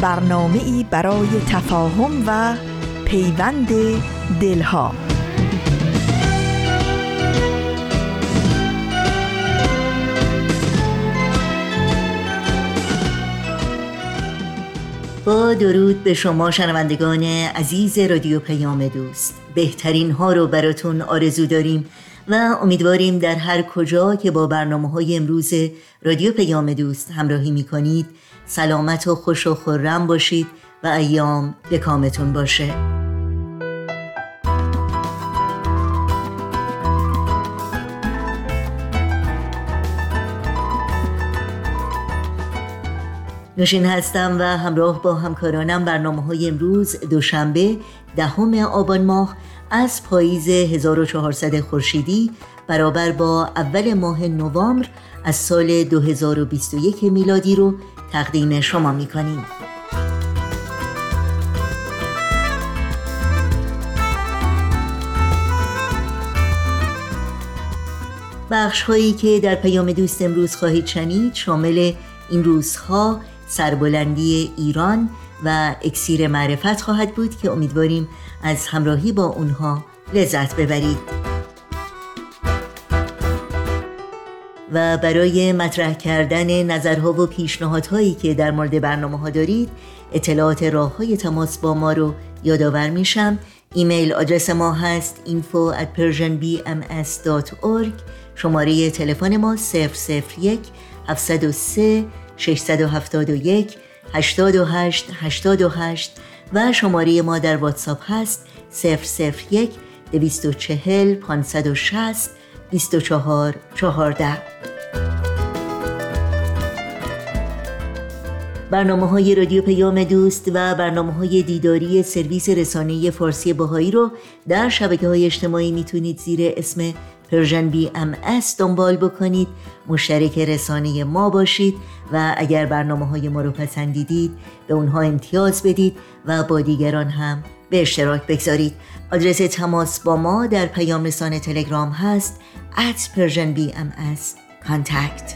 برنامه ای برای تفاهم و پیوند دلها. با درود به شما شنوندگان عزیز رادیو پیام دوست. بهترین ها رو براتون آرزو داریم و امیدواریم در هر کجا که با برنامه های امروز رادیو پیام دوست همراهی می کنید سلامت و خوش و خورم باشید و ایام به کامتون باشه. نوشین هستم و همراه با همکارانم برنامه های امروز دوشنبه دهم آبان ماه از پاییز 1400 خورشیدی برابر با اول ماه نوامبر از سال 2021 میلادی رو تقدیم شما می‌کنیم. بخش هایی که در پیام دوست امروز خواهید شنید شامل این روزها سربلندی ایران و اکسیر معرفت خواهد بود که امیدواریم از همراهی با اونها لذت ببرید. و برای مطرح کردن نظرها و پیشنهادهایی که در مورد برنامه ها دارید اطلاعات راه های تماس با ما رو یادآور میشم. ایمیل آدرس ما هست info at persianbms.org شماره تلفن ما 001 703 671 828 828 و شماره ما در واتساپ هست 001 240 560 24 14 برنامه های رادیو پیام دوست و برنامه های دیداری سرویس رسانه فارسی باهایی رو در شبکه های اجتماعی می‌تونید زیر اسم Persian BMS دنبال بکنید. مشترک رسانه ما باشید و اگر برنامه های ما رو پسندیدید به اونها امتیاز بدید و با دیگران هم به اشتراک بگذارید. آدرس تماس با ما در پیام رسانه تلگرام هست at Persian contact.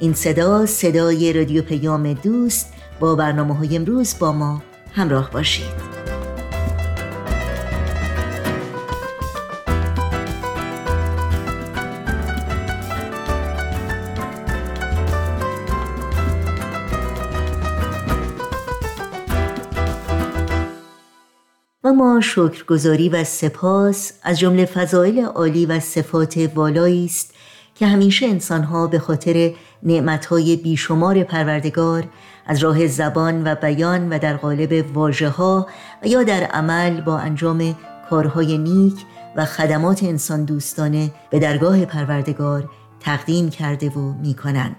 این صدا صدای رادیو پیام دوست با برنامه های امروز با ما همراه باشید. و ما شکرگزاری و سپاس از جمله فضایل عالی و صفات والایی است که همیشه انسانها به خاطر نعمتهای بیشمار پروردگار از راه زبان و بیان و در قالب واجه ها و یا در عمل با انجام کارهای نیک و خدمات انسان دوستانه به درگاه پروردگار تقدیم کرده و می کنند.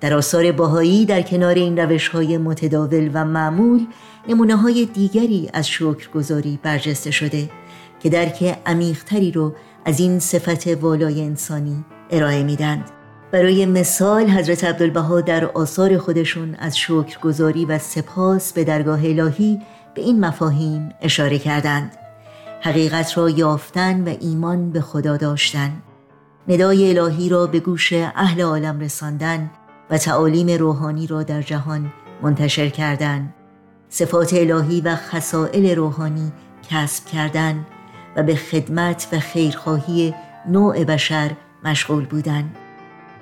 در آثار باهایی در کنار این روش های متداول و معمول نمونه های دیگری از شکرگزاری برجسته شده که درک عمیقتری رو از این صفت والای انسانی ارائه میدند برای مثال حضرت عبدالبها در آثار خودشون از شکرگزاری و سپاس به درگاه الهی به این مفاهیم اشاره کردند. حقیقت را یافتن و ایمان به خدا داشتن. ندای الهی را به گوش اهل عالم رساندن و تعالیم روحانی را در جهان منتشر کردن. صفات الهی و خسائل روحانی کسب کردن و به خدمت و خیرخواهی نوع بشر مشغول بودن.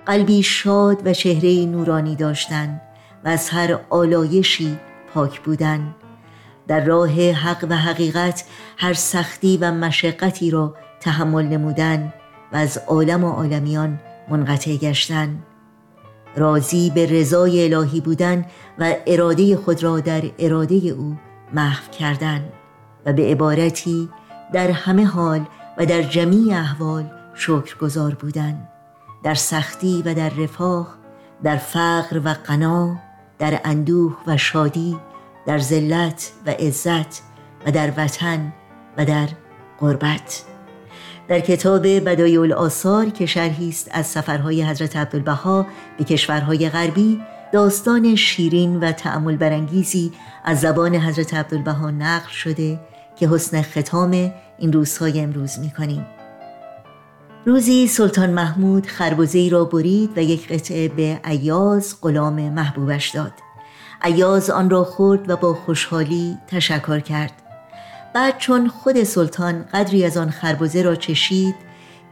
قلبی شاد و چهره نورانی داشتن و از هر آلایشی پاک بودن. در راه حق و حقیقت هر سختی و مشقتی را تحمل نمودن و از عالم و عالمیان منقطع گشتن. راضی به رضای الهی بودن و اراده خود را در اراده او محو کردن و به عبارتی در همه حال و در جمیع احوال شکرگزار بودن. در سختی و در رفاه در فقر و قنا در اندوه و شادی در ذلت و عزت و در وطن و در غربت در کتاب بدای الاثار که شرحی است از سفرهای حضرت عبدالبها به کشورهای غربی داستان شیرین و تعمل برانگیزی از زبان حضرت عبدالبها نقل شده که حسن ختام این روزهای امروز می کنیم. روزی سلطان محمود خربزه را برید و یک قطعه به ایاز غلام محبوبش داد ایاز آن را خورد و با خوشحالی تشکر کرد بعد چون خود سلطان قدری از آن خربزه را چشید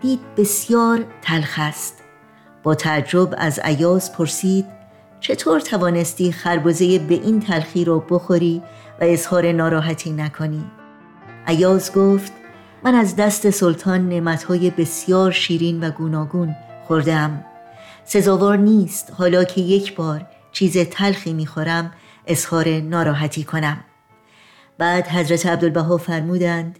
دید بسیار تلخ است. با تعجب از ایاز پرسید چطور توانستی خربزه به این تلخی را بخوری و اظهار ناراحتی نکنی؟ ایاز گفت من از دست سلطان نعمتهای بسیار شیرین و گوناگون خوردم سزاوار نیست حالا که یک بار چیز تلخی می‌خورم اظهار ناراحتی کنم. بعد حضرت عبدالبها فرمودند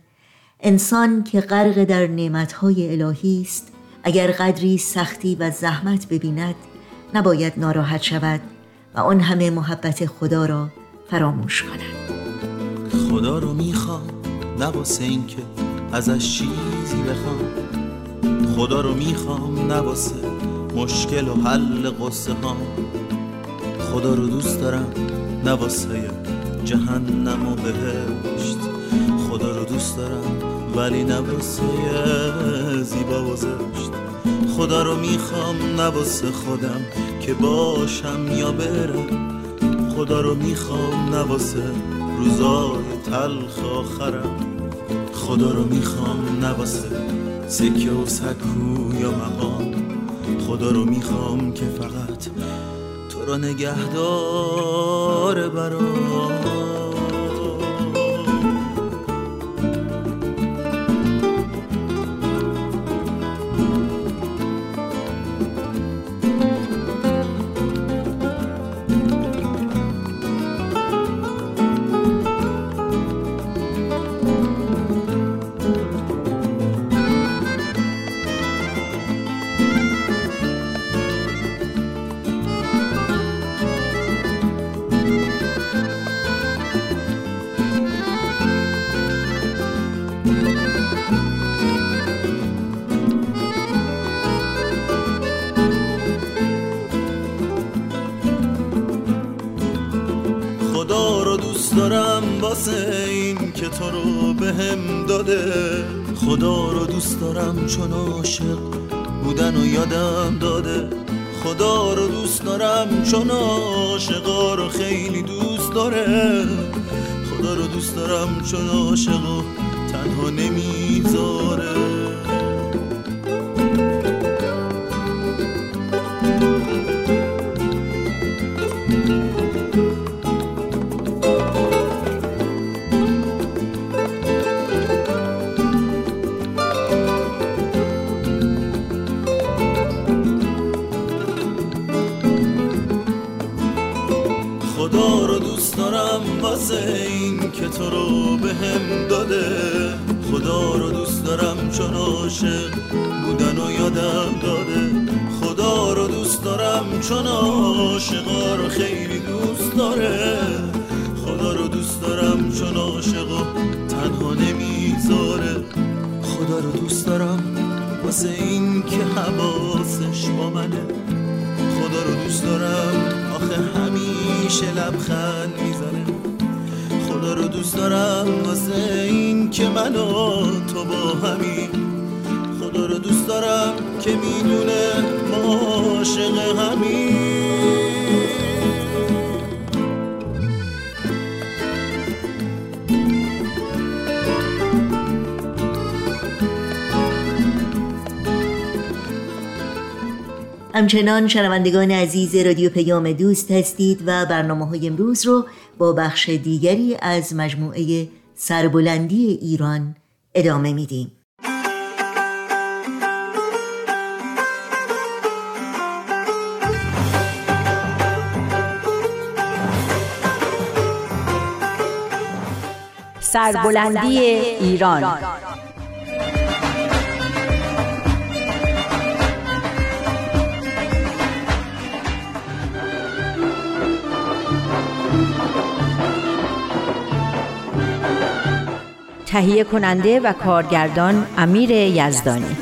انسان که غرق در نعمتهای الهی است اگر قدری سختی و زحمت ببیند نباید ناراحت شود و آن همه محبت خدا را فراموش کند. خدا رو می‌خوام نباسه اینکه ازش چیزی بخوام. خدا رو می‌خوام نباسه مشکل و حل قصه ها خدا رو دوست دارم نباسه جهنم و بهشت. خدا رو دوست دارم ولی نباسه زیبا و خدا رو می‌خوام نباسه خودم که باشم یا برم. خدا رو می‌خوام نباسه روزای تلخ آخرم. خدا رو می‌خوام نباسه سکه و سکو یا مقام. خدا رو می‌خوام که فقط رو نگهدار برام این که تو رو بهم داده. خدا رو دوست دارم چون عاشق بودن و یادم داده. خدا رو دوست دارم چون عاشقا رو خیلی دوست داره. خدا رو دوست دارم چون عاشق تنها نمی‌ذاره. همچنان شنوندگان عزیز رادیو پیام دوست هستید و برنامه های امروز رو با بخش دیگری از مجموعه سربلندی ایران ادامه میدیم. سربلندی ایران. تهیه کننده و کارگردان امیر یزدانی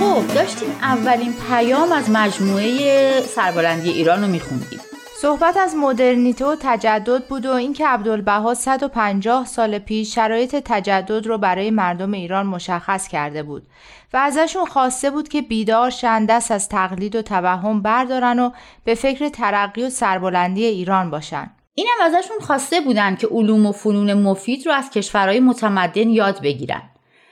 خب داشتیم اولین پیام از مجموعه سربلندی ایران رو میخوندیم صحبت از مدرنیته و تجدد بود و اینکه عبدالبها 150 سال پیش شرایط تجدد رو برای مردم ایران مشخص کرده بود و ازشون خواسته بود که بیدار شن دست از تقلید و توهم بردارن و به فکر ترقی و سربلندی ایران باشن. اینم ازشون خواسته بودن که علوم و فنون مفید رو از کشورهای متمدن یاد بگیرن.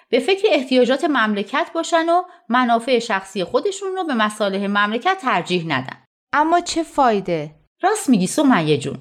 به فکر احتیاجات مملکت باشن و منافع شخصی خودشون رو به مصالح مملکت ترجیح ندن. اما چه فایده؟ راست میگی سمیه جون.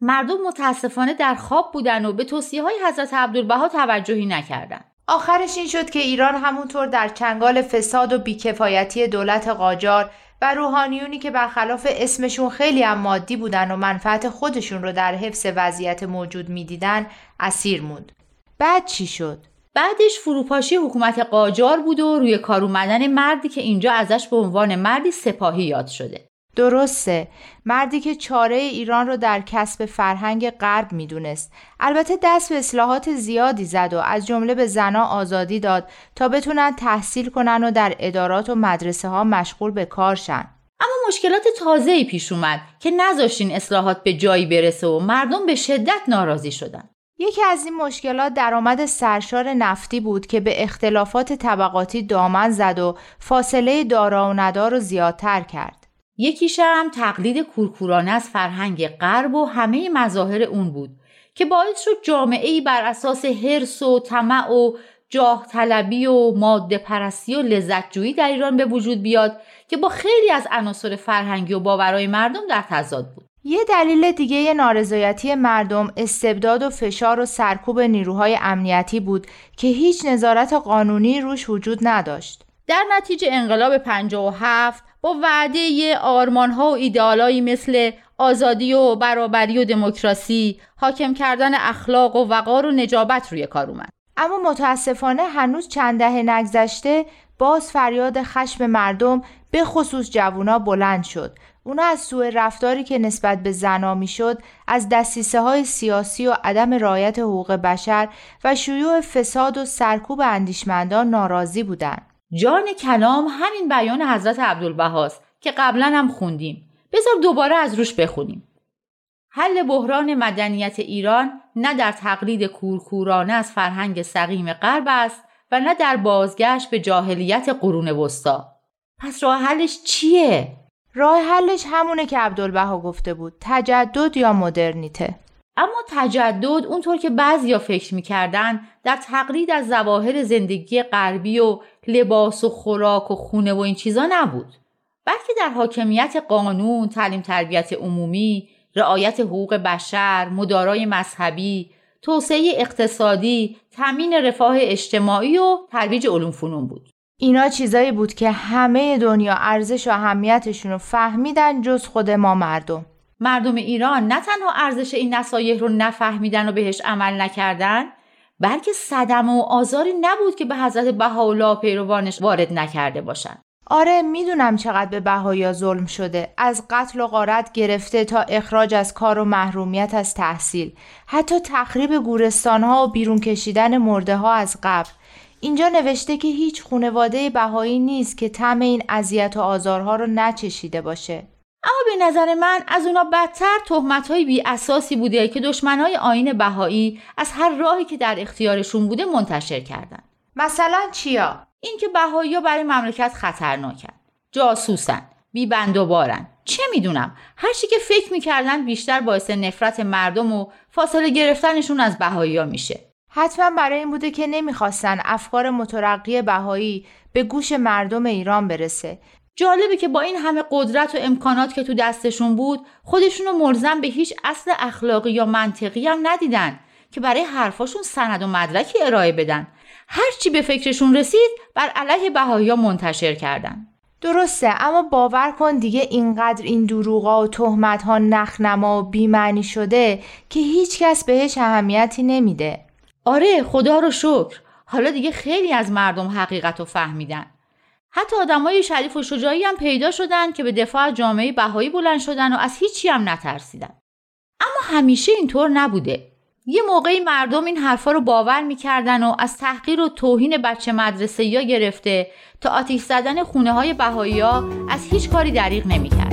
مردم متاسفانه در خواب بودن و به توصیه های حضرت عبدالبها توجهی نکردن. آخرش این شد که ایران همونطور در چنگال فساد و بیکفایتی دولت قاجار و روحانیونی که برخلاف اسمشون خیلی هم مادی بودن و منفعت خودشون رو در حفظ وضعیت موجود می‌دیدن اسیر موند. بعد چی شد؟ بعدش فروپاشی حکومت قاجار بود و روی کار اومدن مردی که اینجا ازش به عنوان مردی سپاهی یاد شده. درسته. مردی که چاره ایران رو در کسب فرهنگ غرب می‌دونست. البته دست به اصلاحات زیادی زد و از جمله به زنا آزادی داد تا بتونن تحصیل کنن و در ادارات و مدرسه ها مشغول به کار شن. اما مشکلات تازه‌ای پیش اومد که نذاشتین اصلاحات به جایی برسه و مردم به شدت ناراضی شدن. یکی از این مشکلات درآمد سرشار نفتی بود که به اختلافات طبقاتی دامن زد و فاصله دارا و ندار رو زیادتر کرد. یکیش هم تقلید کورکورانه از فرهنگ غرب و همه مظاهر اون بود که باعث شد جامعه ای بر اساس حرس و طمع و جاه طلبی و ماده پرستی و لذت جویی در ایران به وجود بیاد که با خیلی از عناصر فرهنگی و باورهای مردم در تضاد بود. یه دلیل دیگه نارضایتی مردم استبداد و فشار و سرکوب نیروهای امنیتی بود که هیچ نظارت قانونی روش وجود نداشت. در نتیجه انقلاب 57 با وعده آرمان ها و ایدئالایی مثل آزادی و برابری و دموکراسی حاکم کردن اخلاق و وقار و نجابت روی کار اومد. اما متاسفانه هنوز چند دهه نگذشته باز فریاد خشم مردم به خصوص جوونا بلند شد. اونا از سوء رفتاری که نسبت به زنا می‌شد از دستیسه های سیاسی و عدم رعایت حقوق بشر و شیوع فساد و سرکوب اندیشمندان ناراضی بودند. جان کلام همین بیان حضرت عبدالبهاست که قبلا هم خوندیم. بذار دوباره از روش بخونیم. حل بحران مدنیت ایران نه در تقلید کورکورانه از فرهنگ سقیم غرب است و نه در بازگشت به جاهلیت قرون وسطا. پس راه حلش چیه؟ راه حلش همونه که عبدالبها گفته بود تجدد یا مدرنیته. اما تجدد اونطور که بعضیا فکر می‌کردن در تقلید از ظواهر زندگی غربی و لباس و خوراک و خونه و این چیزا نبود. بلکه در حاکمیت قانون تعلیم تربیت عمومی رعایت حقوق بشر مدارای مذهبی توسعه اقتصادی تامین رفاه اجتماعی و ترویج علوم فنون بود. اینا چیزایی بود که همه دنیا ارزش و اهمیتشون رو فهمیدن جز خود ما مردم. مردم ایران نه تنها ارزش این نصایح رو نفهمیدن و بهش عمل نکردن بلکه صدم و آزاری نبود که به حضرت بهاءالله پیروانش وارد نکرده باشند آره می‌دونم چقدر به بهایا ظلم شده. از قتل و غارت گرفته تا اخراج از کار و محرومیت از تحصیل. حتی تخریب گورستان ها و بیرون کشیدن مرده ها از قبل. اینجا نوشته که هیچ خونواده بهایی نیست که طعم این اذیت و آزارها رو نچشیده باشه. اما به نظر من از اونا بدتر تهمت های بی اساسی بوده که دشمنای آین بهایی از هر راهی که در اختیارشون بوده منتشر کردن. مثلا چیا؟ اینکه بهایی برای مملکت خطرناکن جاسوسن بی بند و بارن چه می‌دونم؟ هر چی که فکر می‌کردن بیشتر باعث نفرت مردم و فاصله گرفتنشون از بهایی میشه. حتما برای این بوده که نمی‌خواستن افکار مترقی بهایی به گوش مردم ایران برسه. جالبه که با این همه قدرت و امکانات که تو دستشون بود خودشون رو ملزم به هیچ اصل اخلاقی یا منطقی هم ندیدن که برای حرفاشون سند و مدرکی ارائه بدن. هرچی به فکرشون رسید بر علیه بهایی منتشر کردن. درسته اما باور کن دیگه اینقدر این دروغا و تهمت ها نخنما و بیمعنی شده که هیچکس بهش اهمیتی نمیده. آره خدا رو شکر. حالا دیگه خیلی از مردم حقیقت رو فهمیدن. حتی آدمای شریف و شجاعی هم پیدا شدن که به دفاع از جامعه بهایی بلند شدن و از هیچی هم نترسیدن. اما همیشه اینطور نبوده. یه موقعی مردم این حرفا رو باور می‌کردن و از تحقیر و توهین بچه مدرسه یا گرفته تا آتیش زدن خونه های بهایی ها از هیچ کاری دریغ نمی‌کردن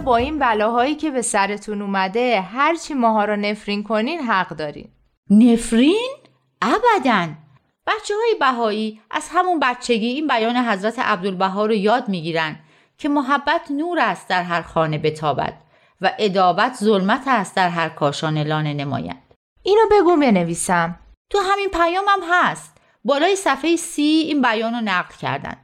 با این بلاهایی که به سرتون اومده هرچی ماها رو نفرین کنین حق دارین. نفرین؟ ابدا. بچه های بهایی از همون بچگی این بیان حضرت عبدالبها رو یاد می‌گیرن که محبت نور است در هر خانه بتابد و ادابت ظلمت است در هر کاشان لانه نمایند اینو بگو بنویسم. تو همین پیامم هم هست. بالای صفحه سی این بیان رو نقل کردن.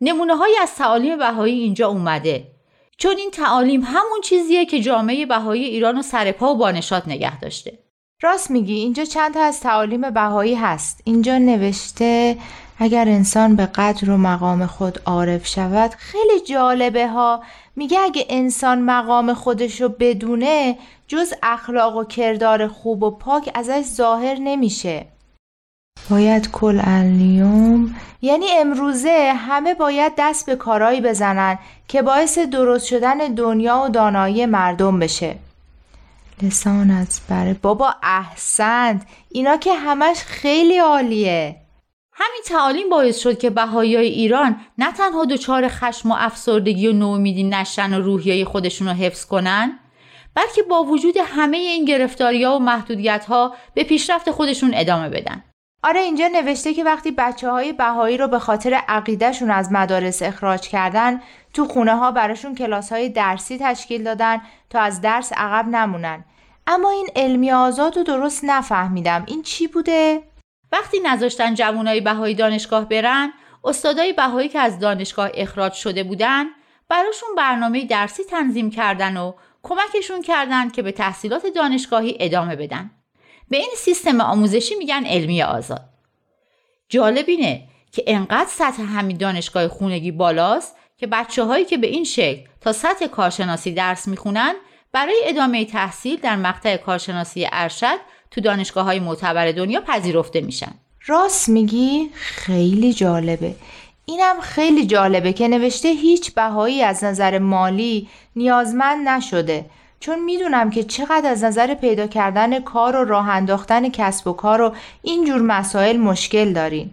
نمونه های از تعالیم بهایی اینجا اومده. چون این تعالیم همون چیزیه که جامعه بهایی ایران و سرپا و بانشات نگه داشته. راست میگی اینجا چند تا از تعالیم بهایی هست. اینجا نوشته اگر انسان به قدر و مقام خود عارف شود خیلی جالبه ها. میگه اگه انسان مقام خودش رو بدونه جز اخلاق و کردار خوب و پاک ازش ظاهر نمیشه. باید کل النیوم. یعنی امروزه همه باید دست به کارایی بزنن که باعث درست شدن دنیا و دانایی مردم بشه. لسان از بره بابا احسنت. اینا که همش خیلی عالیه. همین تعالیم باعث شد که بهایی ایران نه تنها دچار خشم و افسردگی و نومیدی نشن و روحیه خودشون رو حفظ کنن بلکه با وجود همه این گرفتاری ها و محدودیت ها به پیشرفت خودشون ادامه بدن. آره اینجا نوشته که وقتی بچه های بهایی رو به خاطر عقیدهشون از مدارس اخراج کردن تو خونه ها براشون کلاس های درسی تشکیل دادن تا از درس عقب نمونن. اما این علمی آزاد رو درست نفهمیدم. این چی بوده؟ وقتی نذاشتن جوانای بهایی دانشگاه برن استادای بهایی که از دانشگاه اخراج شده بودن براشون برنامه درسی تنظیم کردن و کمکشون کردن که به تحصیلات دانشگاهی ادامه بدن. به این سیستم آموزشی میگن علمی آزاد. جالب اینه که انقدر سطح همین دانشگاه خونگی بالاست که بچه هایی که به این شکل تا سطح کارشناسی درس می‌خونن برای ادامه تحصیل در مقطع کارشناسی ارشد تو دانشگاه های معتبر دنیا پذیرفته میشن. راست میگی؟ خیلی جالبه. اینم خیلی جالبه که نوشته هیچ بهایی از نظر مالی نیازمند نشده. چون می‌دونم که چقدر از نظر پیدا کردن کار و راه انداختن کسب و کار و اینجور مسائل مشکل دارین.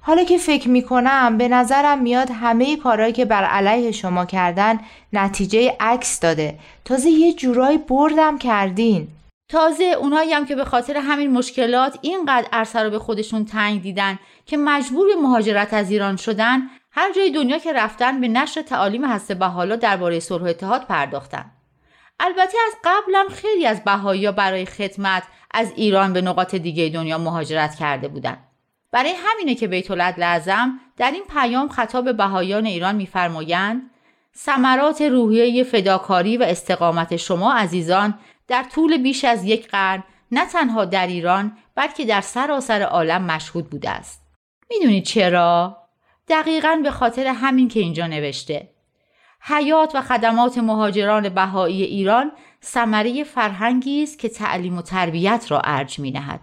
حالا که فکر می‌کنم به نظرم میاد همه کارهایی که بر علیه شما کردن نتیجه عکس داده. تازه یه جورایی بردم کردین. تازه اونایی هم که به خاطر همین مشکلات اینقدر عرصه رو به خودشون تنگ دیدن که مجبور به مهاجرت از ایران شدن هر جای دنیا که رفتن به نشر تعالیم هسته بحالا درباره صلح اتحاد پرداختن. البته از قبلم خیلی از بهایی برای خدمت از ایران به نقاط دیگه دنیا مهاجرت کرده بودند. برای همینه که بیت لازم در این پیام خطاب بهایان ایران میفرمایند ثمرات روحیه فداکاری و استقامت شما عزیزان در طول بیش از یک قرن نه تنها در ایران بلکه در سراسر عالم مشهود بوده است. می‌دونید چرا؟ دقیقا به خاطر همین که اینجا نوشته. حیات و خدمات مهاجران بهایی ایران ثمره فرهنگی است که تعلیم و تربیت را ارج می نهد.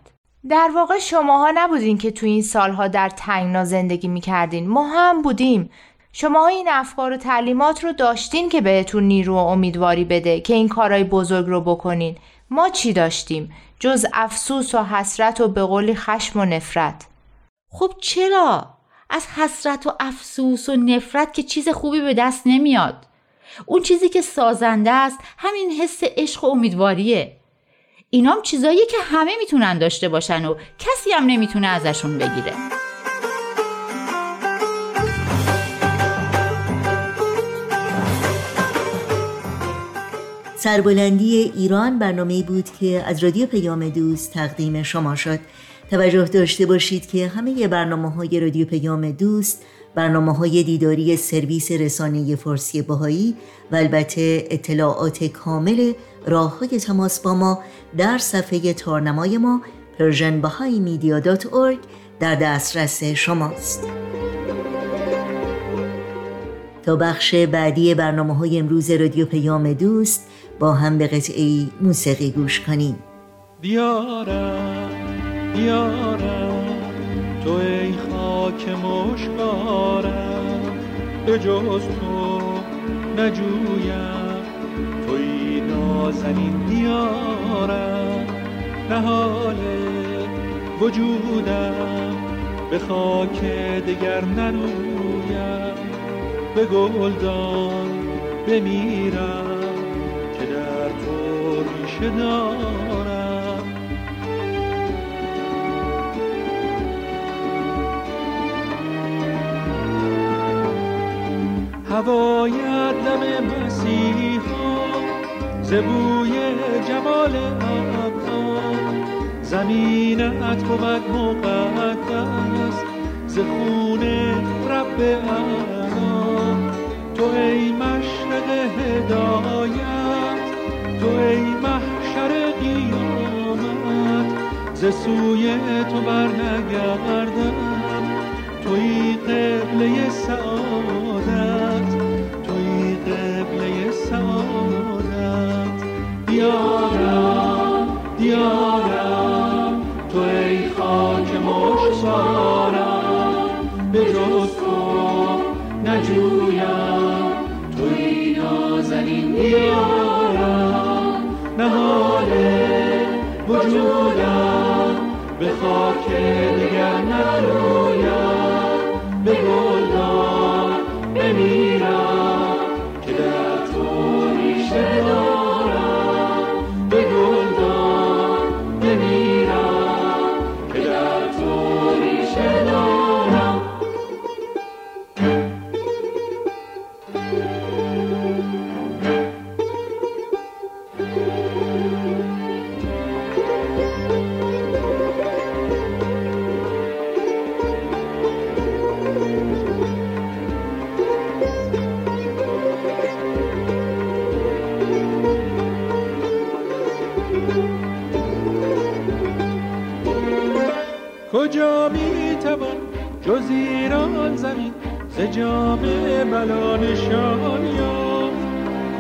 در واقع شماها نبودین که تو این سالها در تنگنا زندگی می کردین. ما هم بودیم. شما این افکار و تعلیمات رو داشتین که بهتون نیرو و امیدواری بده که این کارهای بزرگ رو بکنین. ما چی داشتیم؟ جز افسوس و حسرت و به قولی خشم و نفرت. خب چرا؟ از حسرت و افسوس و نفرت که چیز خوبی به دست نمیاد. اون چیزی که سازنده است همین حس عشق و امیدواریه. اینام چیزایی که همه می‌تونن داشته باشن و کسی هم نمی‌تونه ازشون بگیره. سربلندی ایران برنامه بود که از رادیو پیام دوست تقدیم شما شد. توجه داشته باشید که همه برنامه های رادیو پیام دوست برنامه های دیداری سرویس رسانه فارسی باهایی و البته اطلاعات کامل راه های تماس با ما در صفحه تارنمای ما persianbahaimedia.org در دسترس شماست. تا بخش بعدی برنامه های امروز رادیو پیام دوست با هم به قطعی موسیقی گوش کنیم. بیارم. بیارم. تو ای خاک مشکارم. به جز تو نجویم. توی نازنین دیارم. نهال وجودم. به خاک دگر نرویم به گلدان بمیرم. که در تو ریشه دارم. هوای دم مسیحا زبوی جمال ابها زمینت بود مقدس ز خون رب تو ای مشرق هدایت تو ای محشر قیامت. ز سوی تو بر نگردم توی قبله سعادت. قبله سعادت. دیارم دیارم تو ای خاک مشتارم به جز تو نجویم. توی نازنین دیارم. نهال وجودم. به خاک دیگر نرویم. کجا می توان جز ایران زمین. ز جام بلا نشان یافت.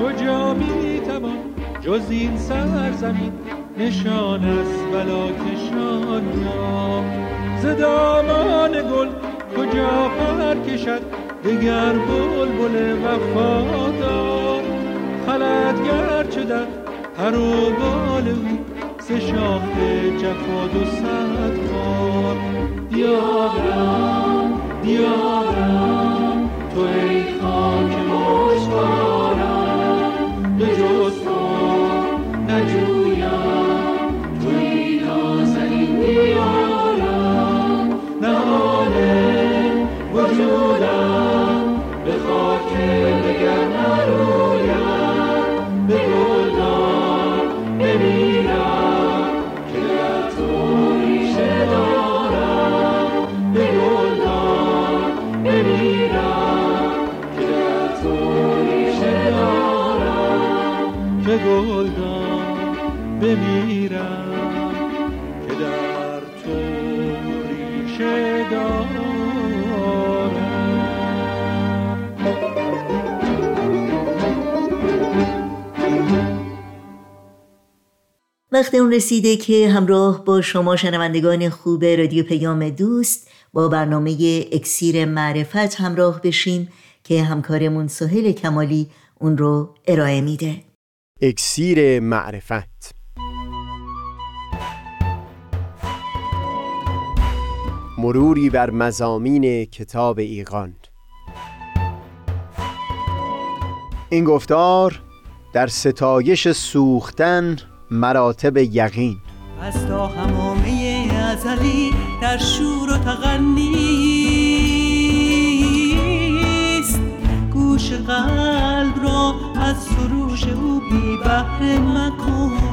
کجا می توان جز این سرزمین؟ نشان از بلا کشان یافت. ز دامان گل کجا پر کشد؟ دگر بلبل وفادار خلد گرچه در پر و بال او سه شاخ جفا و صد دیارم دیارم تو ای خاک مشتارم به جز بمیرم که در تو ریشه دارم. وقت اون رسیده که همراه با شما شنوندگان خوب رادیو پیام دوست با برنامه اکسیر معرفت همراه بشیم که همکارمون سهل کمالی اون رو ارائه میده. اکسیر معرفت. مروری بر مزامین کتاب ایقان این گفتار در ستایش سوختن مراتب یقین. از تا همامه ازلی در شور و تغنیست گوش قلب را از سروش او بی بهره مکن.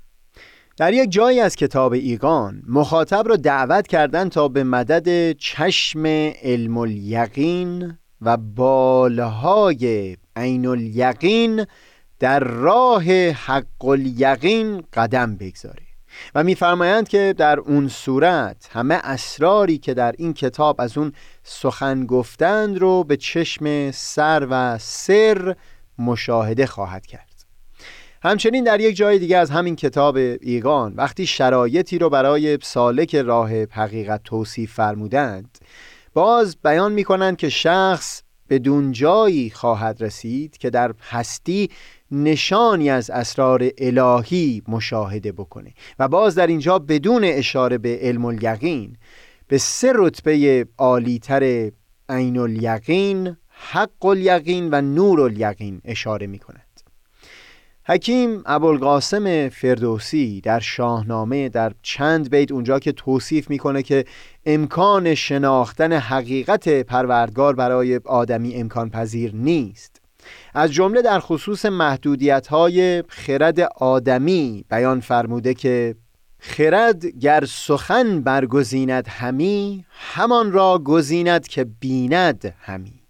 در یک جایی از کتاب ایگان مخاطب را دعوت کردن تا به مدد چشم علم الیقین و بالهای عین الیقین در راه حق الیقین قدم بگذاره و میفرمایند که در اون صورت همه اسراری که در این کتاب از اون سخن گفتند رو به چشم سر و سر مشاهده خواهد کرد. همچنین در یک جای دیگه از همین کتاب ایگان وقتی شرایطی رو برای سالک راه حقیقت توصیف فرمودند باز بیان می کنند که شخص بدون جایی خواهد رسید که در هستی نشانی از اسرار الهی مشاهده بکنه و باز در اینجا بدون اشاره به علم الیقین به سه رتبه عالیتر عین الیقین حق الیقین و نور الیقین اشاره می حکیم ابوالقاسم فردوسی در شاهنامه در چند بیت اونجا که توصیف می‌کنه که امکان شناختن حقیقت پروردگار برای آدمی امکان پذیر نیست. از جمله در خصوص محدودیت های خرد آدمی بیان فرموده که خرد گر سخن برگزیند همی همان را گزیند که بیند همی.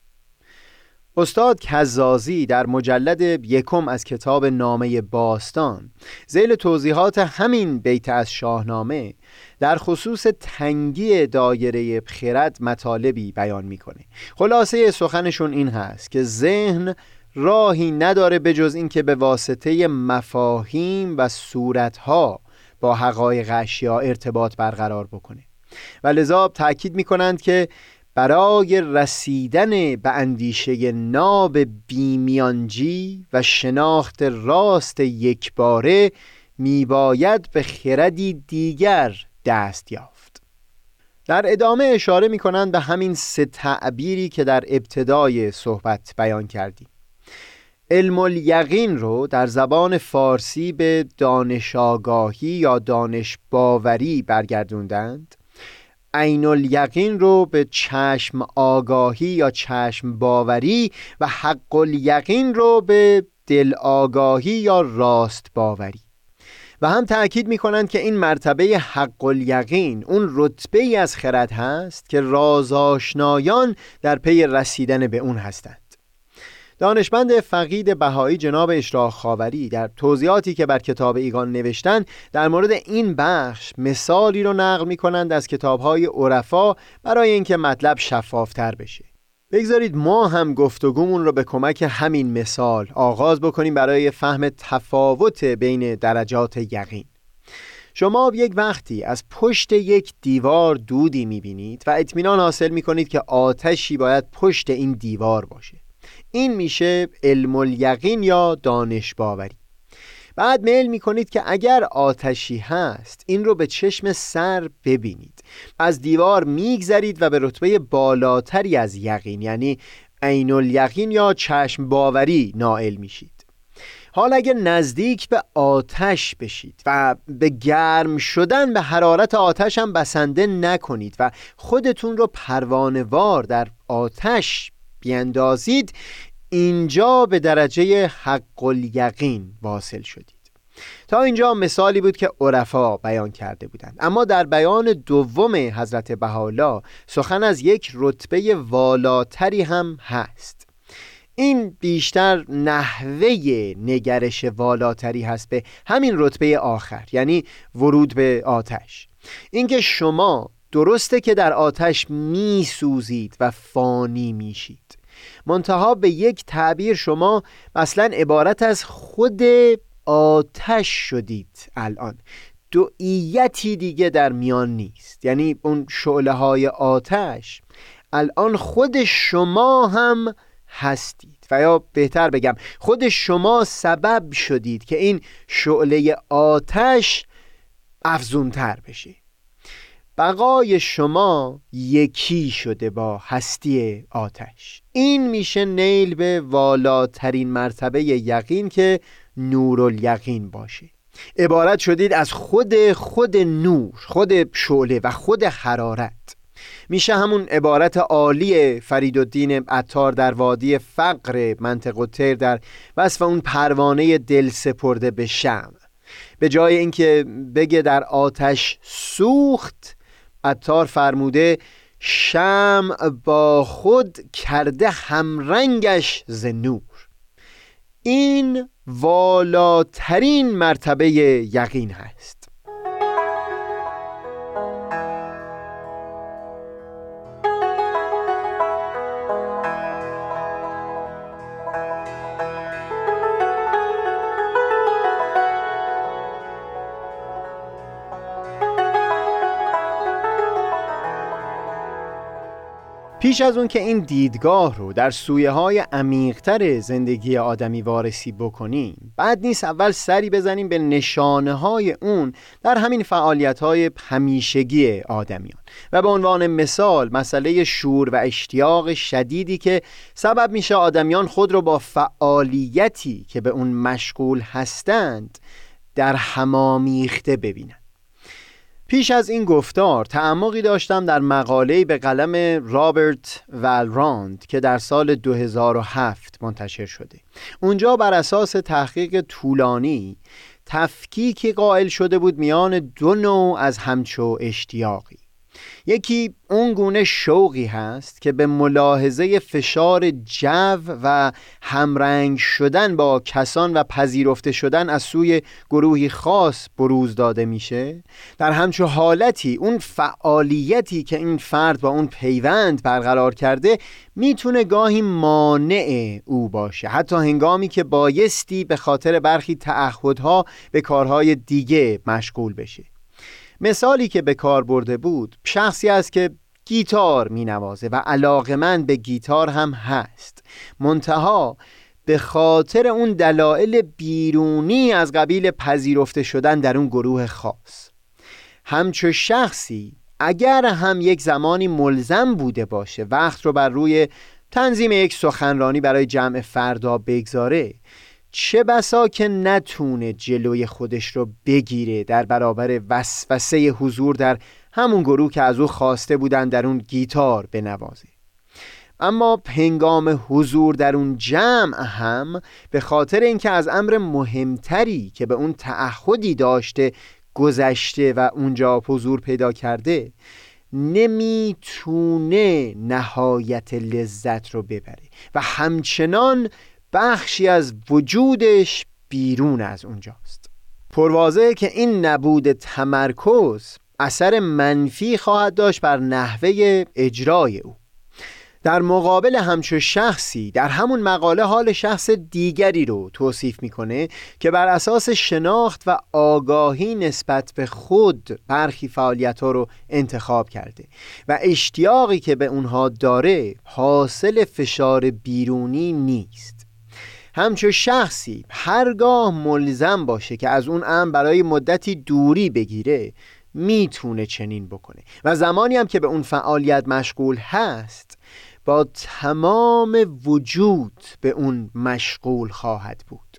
استاد کزازی در مجلد یکم از کتاب نامه باستان زیل توضیحات همین بیت از شاهنامه در خصوص تنگی دایره خرد مطالبی بیان می‌کنه. خلاصه سخنشون این هست که ذهن راهی نداره به جز اینکه به واسطه مفاهیم و صورتها با حقایق اشیا ارتباط برقرار بکنه. و لذا تاکید می‌کنند که برای رسیدن به اندیشه ناب بیمیانجی و شناخت راست یکباره میباید به خردی دیگر دست یافت. در ادامه اشاره می کنند به همین سه تعبیری که در ابتدای صحبت بیان کردیم. علم الیقین رو در زبان فارسی به دانش آگاهی یا دانش باوری برگردوندند. عین الیقین رو به چشم آگاهی یا چشم باوری و حق الیقین رو به دل آگاهی یا راست باوری. و هم تأکید می کنند که این مرتبه حق الیقین اون رتبه ای از خرد هست که رازآشنایان در پی رسیدن به اون هستند. دانشمند فقید بهایی جناب اشراق خاوری در توضیحاتی که بر کتاب ایگان نوشتن در مورد این بخش مثالی رو نقل می کنند از کتابهای عرفا برای اینکه مطلب شفافتر بشه. بگذارید ما هم گفتگومون رو به کمک همین مثال آغاز بکنیم برای فهم تفاوت بین درجات یقین. شما یک وقتی از پشت یک دیوار دودی می‌بینید و اطمینان حاصل می‌کنید که آتشی باید پشت این دیوار باشه. این میشه علم الیقین یا دانش باوری. بعد میل می‌کنید که اگر آتشی هست این رو به چشم سر ببینید. از دیوار میگذرید و به رتبه بالاتری از یقین یعنی عین الیقین یا چشم باوری نائل میشید. حال اگر نزدیک به آتش بشید و به گرم شدن به حرارت آتش هم بسنده نکنید و خودتون رو پروانوار در آتش بیندازید اینجا به درجه حق الیقین واصل شدید. تا اینجا مثالی بود که عرفا بیان کرده بودند. اما در بیان دوم حضرت بهاءالله سخن از یک رتبه والاتری هم هست. این بیشتر نحوه نگرش والاتری هست به همین رتبه آخر یعنی ورود به آتش. اینکه شما درسته که در آتش می سوزید و فانی میشید. منتها به یک تعبیر شما مثلا عبارت از خود آتش شدید الان. دعیتی دیگه در میان نیست. یعنی اون شعله های آتش الان خود شما هم هستید. و یا بهتر بگم خود شما سبب شدید که این شعله آتش افزونتر بشه. بقای شما یکی شده با هستی آتش. این میشه نیل به والاترین مرتبه یقین که نور یقین باشه. عبارت شدید از خود خود نور خود شعله و خود حرارت. میشه همون عبارت عالی فرید الدین عطار در وادی فقر منطق تر در وصف اون پروانه دل سپرده به شم به جای اینکه بگه در آتش سوخت عطار فرموده شم با خود کرده همرنگش ز نور. این والاترین مرتبه یقین هست. پیش از اون که این دیدگاه رو در سویه های عمیقتر زندگی آدمی وارسی بکنیم بعد نیست اول سری بزنیم به نشانه های اون در همین فعالیت های همیشگی آدمیان و به عنوان مثال مسئله شور و اشتیاق شدیدی که سبب میشه آدمیان خود رو با فعالیتی که به اون مشغول هستند در همامیخته ببینند پیش از این گفتار تعمقی داشتم در مقاله‌ای به قلم رابرت والراند که در سال 2007 منتشر شده. اونجا بر اساس تحقیق طولانی تفکیکی قائل شده بود میان دو نوع از همچو اشتیاقی. یکی اون گونه شوقی هست که به ملاحظه فشار جو و همرنگ شدن با کسان و پذیرفته شدن از سوی گروهی خاص بروز داده میشه. در همچو حالتی اون فعالیتی که این فرد با اون پیوند برقرار کرده می‌تونه گاهی مانع او باشه. حتی هنگامی که بایستی به خاطر برخی تعهدها به کارهای دیگه مشغول بشه. مثالی که به کار برده بود شخصی است که گیتار می نوازه و علاقه من به گیتار هم هست. منتها به خاطر اون دلایل بیرونی از قبیل پذیرفته شدن در اون گروه خاص. همچو شخصی اگر هم یک زمانی ملزم بوده باشه وقت رو بر روی تنظیم یک سخنرانی برای جمع فردا بگذاره چه بسا که نتونه جلوی خودش رو بگیره در برابر وسوسه حضور در همون گروه که از او خواسته بودن در اون گیتار بنوازه. اما هنگام حضور در اون جمع هم به خاطر اینکه از امر مهمتری که به اون تعهدی داشته گذشته و اونجا حضور پیدا کرده نمی‌تونه نهایت لذت رو ببره. و همچنان بخشی از وجودش بیرون از اونجاست. پروازه که این نبود تمرکز اثر منفی خواهد داشت بر نحوه اجرای او. در مقابل همچو شخصی در همون مقاله حال شخص دیگری رو توصیف می‌کنه که بر اساس شناخت و آگاهی نسبت به خود برخی فعالیت ها رو انتخاب کرده و اشتیاقی که به اونها داره حاصل فشار بیرونی نیست. همچو شخصی هرگاه ملزم باشه که از اون امر برای مدتی دوری بگیره می‌تونه چنین بکنه. و زمانی هم که به اون فعالیت مشغول هست با تمام وجود به اون مشغول خواهد بود.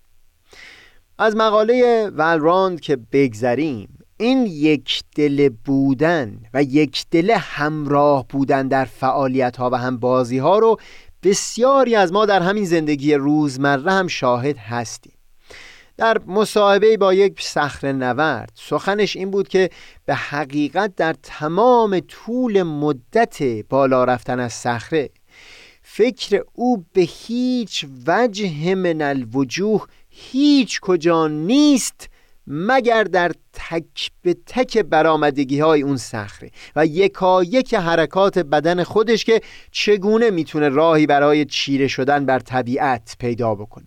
از مقاله ولراند که بگذریم این یک دل بودن و یک دل همراه بودن در فعالیت ها و هم بازی ها رو بسیاری از ما در همین زندگی روزمره هم شاهد هستیم. در مصاحبه با یک صخره نورد سخنش این بود که به حقیقت در تمام طول مدت بالا رفتن از صخره فکر او به هیچ وجه من الوجوه هیچ کجا نیست مگر در تک به تک برامدگی های اون صخره و یکا یک حرکات بدن خودش که چگونه می‌تونه راهی برای چیره شدن بر طبیعت پیدا بکنه؟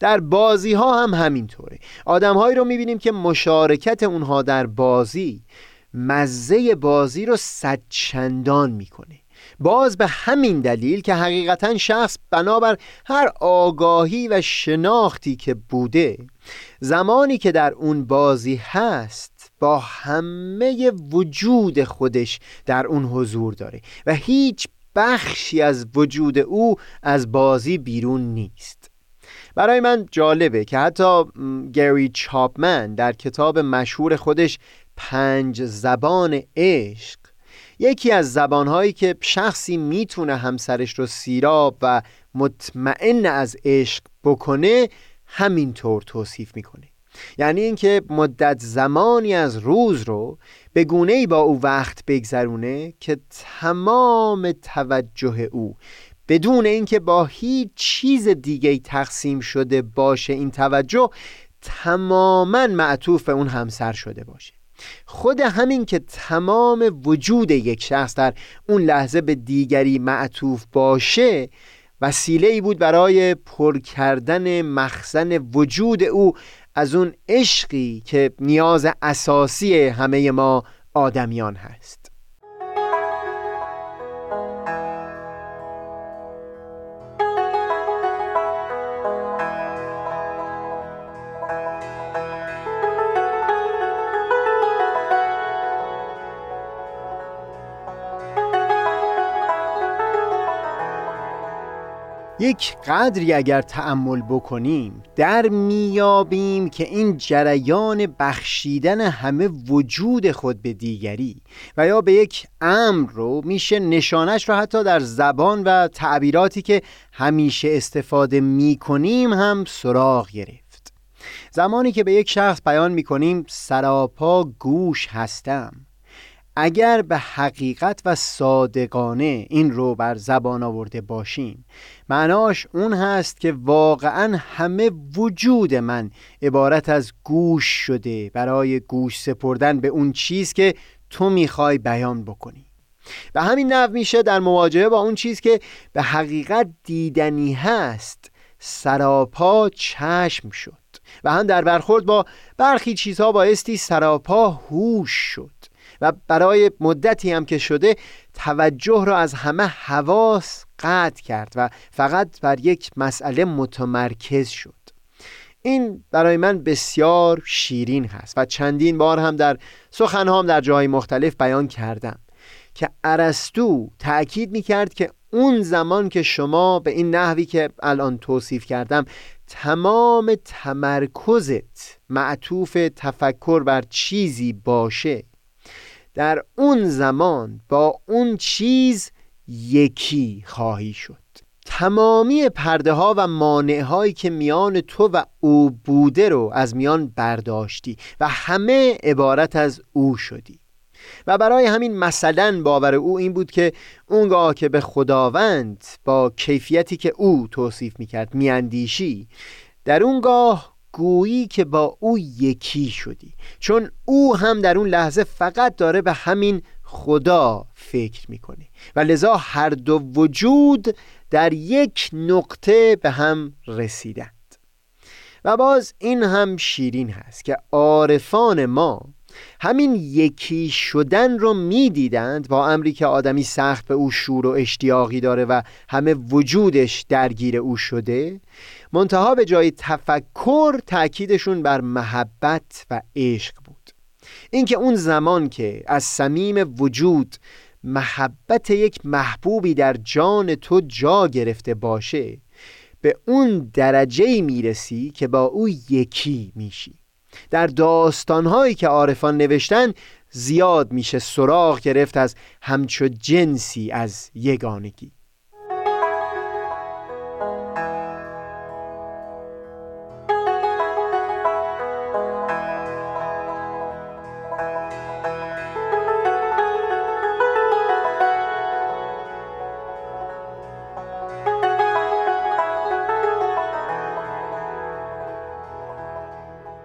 در بازی ها هم همینطوره. آدم هایی رو می‌بینیم که مشارکت اونها در بازی مزه بازی رو صدچندان می‌کنه. باز به همین دلیل که حقیقتا شخص بنابر هر آگاهی و شناختی که بوده زمانی که در اون بازی هست با همه وجود خودش در اون حضور داره و هیچ بخشی از وجود او از بازی بیرون نیست. برای من جالبه که حتی گری چاپمن در کتاب مشهور خودش پنج زبان عشق یکی از زبانهایی که شخصی می‌تونه همسرش رو سیراب و مطمئن از عشق بکنه همینطور توصیف می‌کنه. یعنی اینکه مدت زمانی از روز رو به گونه با او وقت بگذرونه که تمام توجه او بدون اینکه با هیچ چیز دیگه تقسیم شده باشه این توجه تماما معطوف به اون همسر شده باشه. خود همین که تمام وجود یک شخص در اون لحظه به دیگری معطوف باشه وسیله ای بود برای پر کردن مخزن وجود او از اون عشقی که نیاز اساسی همه ما آدمیان هست. یک قدری اگر تأمل بکنیم در میابیم که این جریان بخشیدن همه وجود خود به دیگری و یا به یک امر رو میشه نشانش رو حتی در زبان و تعبیراتی که همیشه استفاده می‌کنیم هم سراغ گرفت. زمانی که به یک شخص بیان می‌کنیم سراپا گوش هستم. اگر به حقیقت و صادقانه این رو بر زبان آورده باشیم معناش اون هست که واقعا همه وجود من عبارت از گوش شده برای گوش سپردن به اون چیز که تو می‌خوای بیان بکنی. و همین نوع میشه در مواجهه با اون چیز که به حقیقت دیدنی هست سراپا چشم شد. و هم در برخورد با برخی چیزها بایستی سراپا هوش شد. و برای مدتی هم که شده توجه را از همه حواس قطع کرد و فقط بر یک مسئله متمرکز شد. این برای من بسیار شیرین هست و چندین بار هم در سخنهام در جاهای مختلف بیان کردم که ارسطو تأکید می کرد که اون زمان که شما به این نحوی که الان توصیف کردم تمام تمرکزت معطوف تفکر بر چیزی باشه در اون زمان با اون چیز یکی خواهی شد. تمامی پرده ها و مانع هایی که میان تو و او بوده رو از میان برداشتی و همه عبارت از او شدی. و برای همین مثلا باور او این بود که اونگاه که به خداوند با کیفیتی که او توصیف می‌کرد میاندیشی در اونگاه گویی که با او یکی شدی. چون او هم در اون لحظه فقط داره به همین خدا فکر می‌کنه. و لذا هر دو وجود در یک نقطه به هم رسیدند. و باز این هم شیرین هست که عارفان ما همین یکی شدن رو می‌دیدند. با امری که آدمی سخت به او شور و اشتیاقی داره و همه وجودش درگیر او شده. منتها به جای تفکر تاکیدشون بر محبت و عشق بود. اینکه اون زمان که از صمیم وجود محبت یک محبوبی در جان تو جا گرفته باشه به اون درجه می‌رسی که با او یکی میشی. در داستانهایی که عارفان نوشتن زیاد میشه سراغ گرفت از همچو جنسی از یگانگی.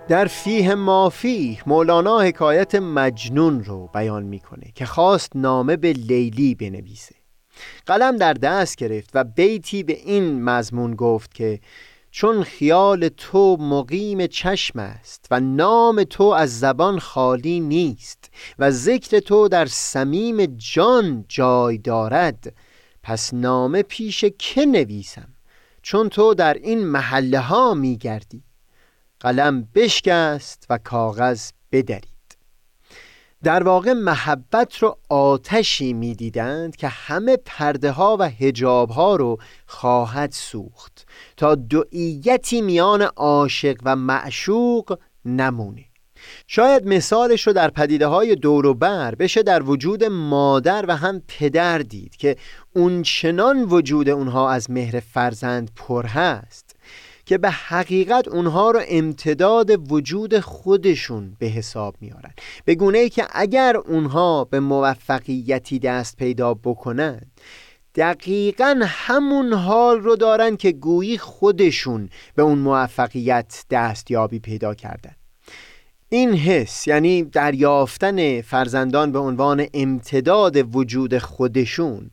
در فیه مافی مولانا حکایت مجنون رو بیان می‌کنه که خواست نامه به لیلی بنویسه. قلم در دست گرفت و بیتی به این مضمون گفت که چون خیال تو مقیم چشم است و نام تو از زبان خالی نیست و ذکر تو در صمیم جان جای دارد پس نامه پیش که نویسم؟ چون تو در این محله ها می گردی قلم بشکست و کاغذ بدرید. در واقع محبت رو آتشی می‌دیدند که همه پرده ها و هجاب ها رو خواهد سوخت تا دعیتی میان عاشق و معشوق نمونه. شاید مثالش رو در پدیده های دور و بر بشه در وجود مادر و هم پدر دید که اون چنان وجود اونها از مهر فرزند پر هست که به حقیقت اونها رو امتداد وجود خودشون به حساب میارن. به گونه ای که اگر اونها به موفقیتی دست پیدا بکنن دقیقا همون حال رو دارن که گویی خودشون به اون موفقیت دستیابی پیدا کردن. این حس یعنی دریافتن فرزندان به عنوان امتداد وجود خودشون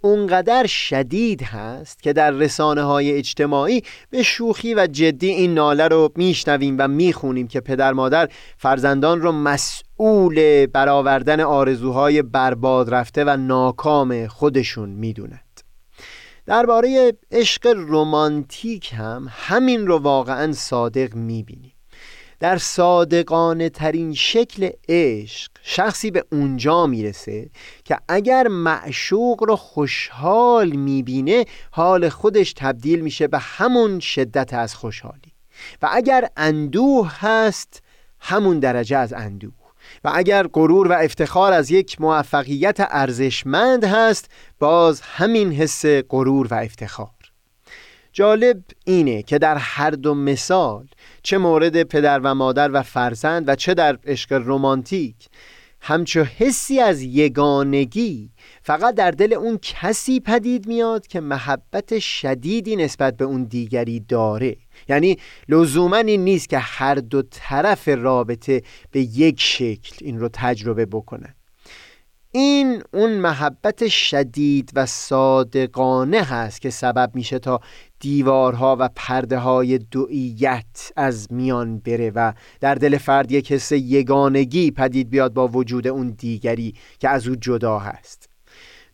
اونقدر شدید هست که در رسانه های اجتماعی به شوخی و جدی این ناله رو میشنویم و می‌خونیم که پدر مادر فرزندان رو مسئول برآوردن آرزوهای برباد رفته و ناکام خودشون می‌دوند درباره عشق رمانتیک هم همین رو واقعا صادق می‌بینیم. در صادقانه ترین شکل عشق شخصی به اونجا می‌رسه که اگر معشوق رو خوشحال می‌بینه حال خودش تبدیل میشه به همون شدت از خوشحالی. و اگر اندوه هست همون درجه از اندوه. و اگر غرور و افتخار از یک موفقیت ارزشمند هست باز همین حس غرور و افتخار. جالب اینه که در هر دو مثال چه مورد پدر و مادر و فرزند و چه در عشق رمانتیک همچو حسی از یگانگی فقط در دل اون کسی پدید میاد که محبت شدیدی نسبت به اون دیگری داره. یعنی لزوما این نیست که هر دو طرف رابطه به یک شکل این رو تجربه بکنن. این اون محبت شدید و صادقانه هست که سبب میشه تا دیوارها و پرده های دویت از میان بره و در دل فرد یک حس یگانگی پدید بیاد با وجود اون دیگری که از او جدا هست.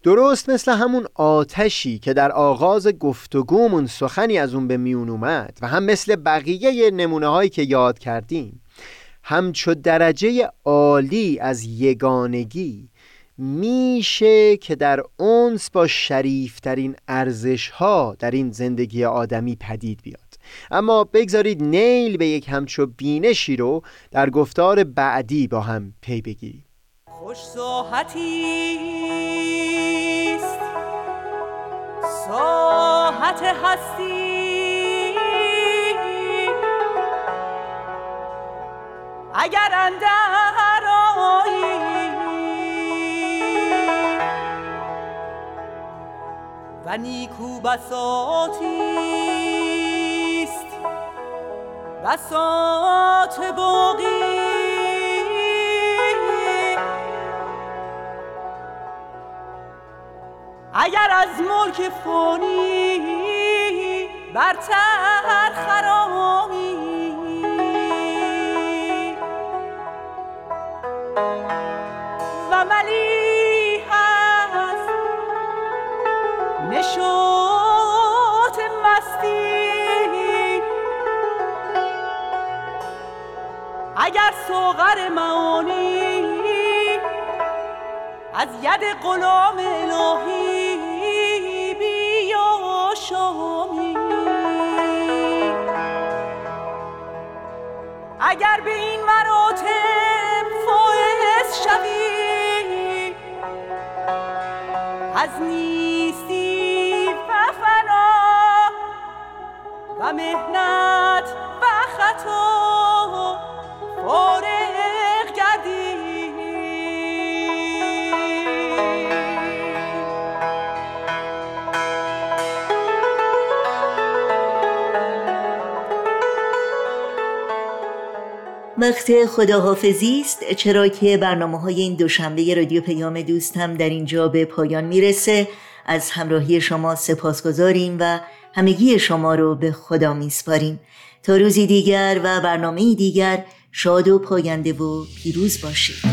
درست مثل همون آتشی که در آغاز گفتگومون سخنی از اون به میون اومد و هم مثل بقیه نمونه هایی که یاد کردیم همچو درجه عالی از یگانگی میشه که در اونس با شریفترین ارزش ها در این زندگی آدمی پدید بیاد. اما بگذارید نیل به یک همچو بینشی رو در گفتار بعدی با هم پی بگیریم. خوش ساحتی ساحت هستی. اگر اندر و نیکو بساتیست. بسات باقی. اگر از ملک فانی برتر خرامی. وقت خداحافظی است چرا که برنامه های این دوشنبه رادیو پیام دوست هم در اینجا به پایان می‌رسه. از همراهی شما سپاسگزاریم و همگی شما رو به خدا میسپاریم. تا روزی دیگر و برنامه دیگر شاد و پاینده و پیروز باشید.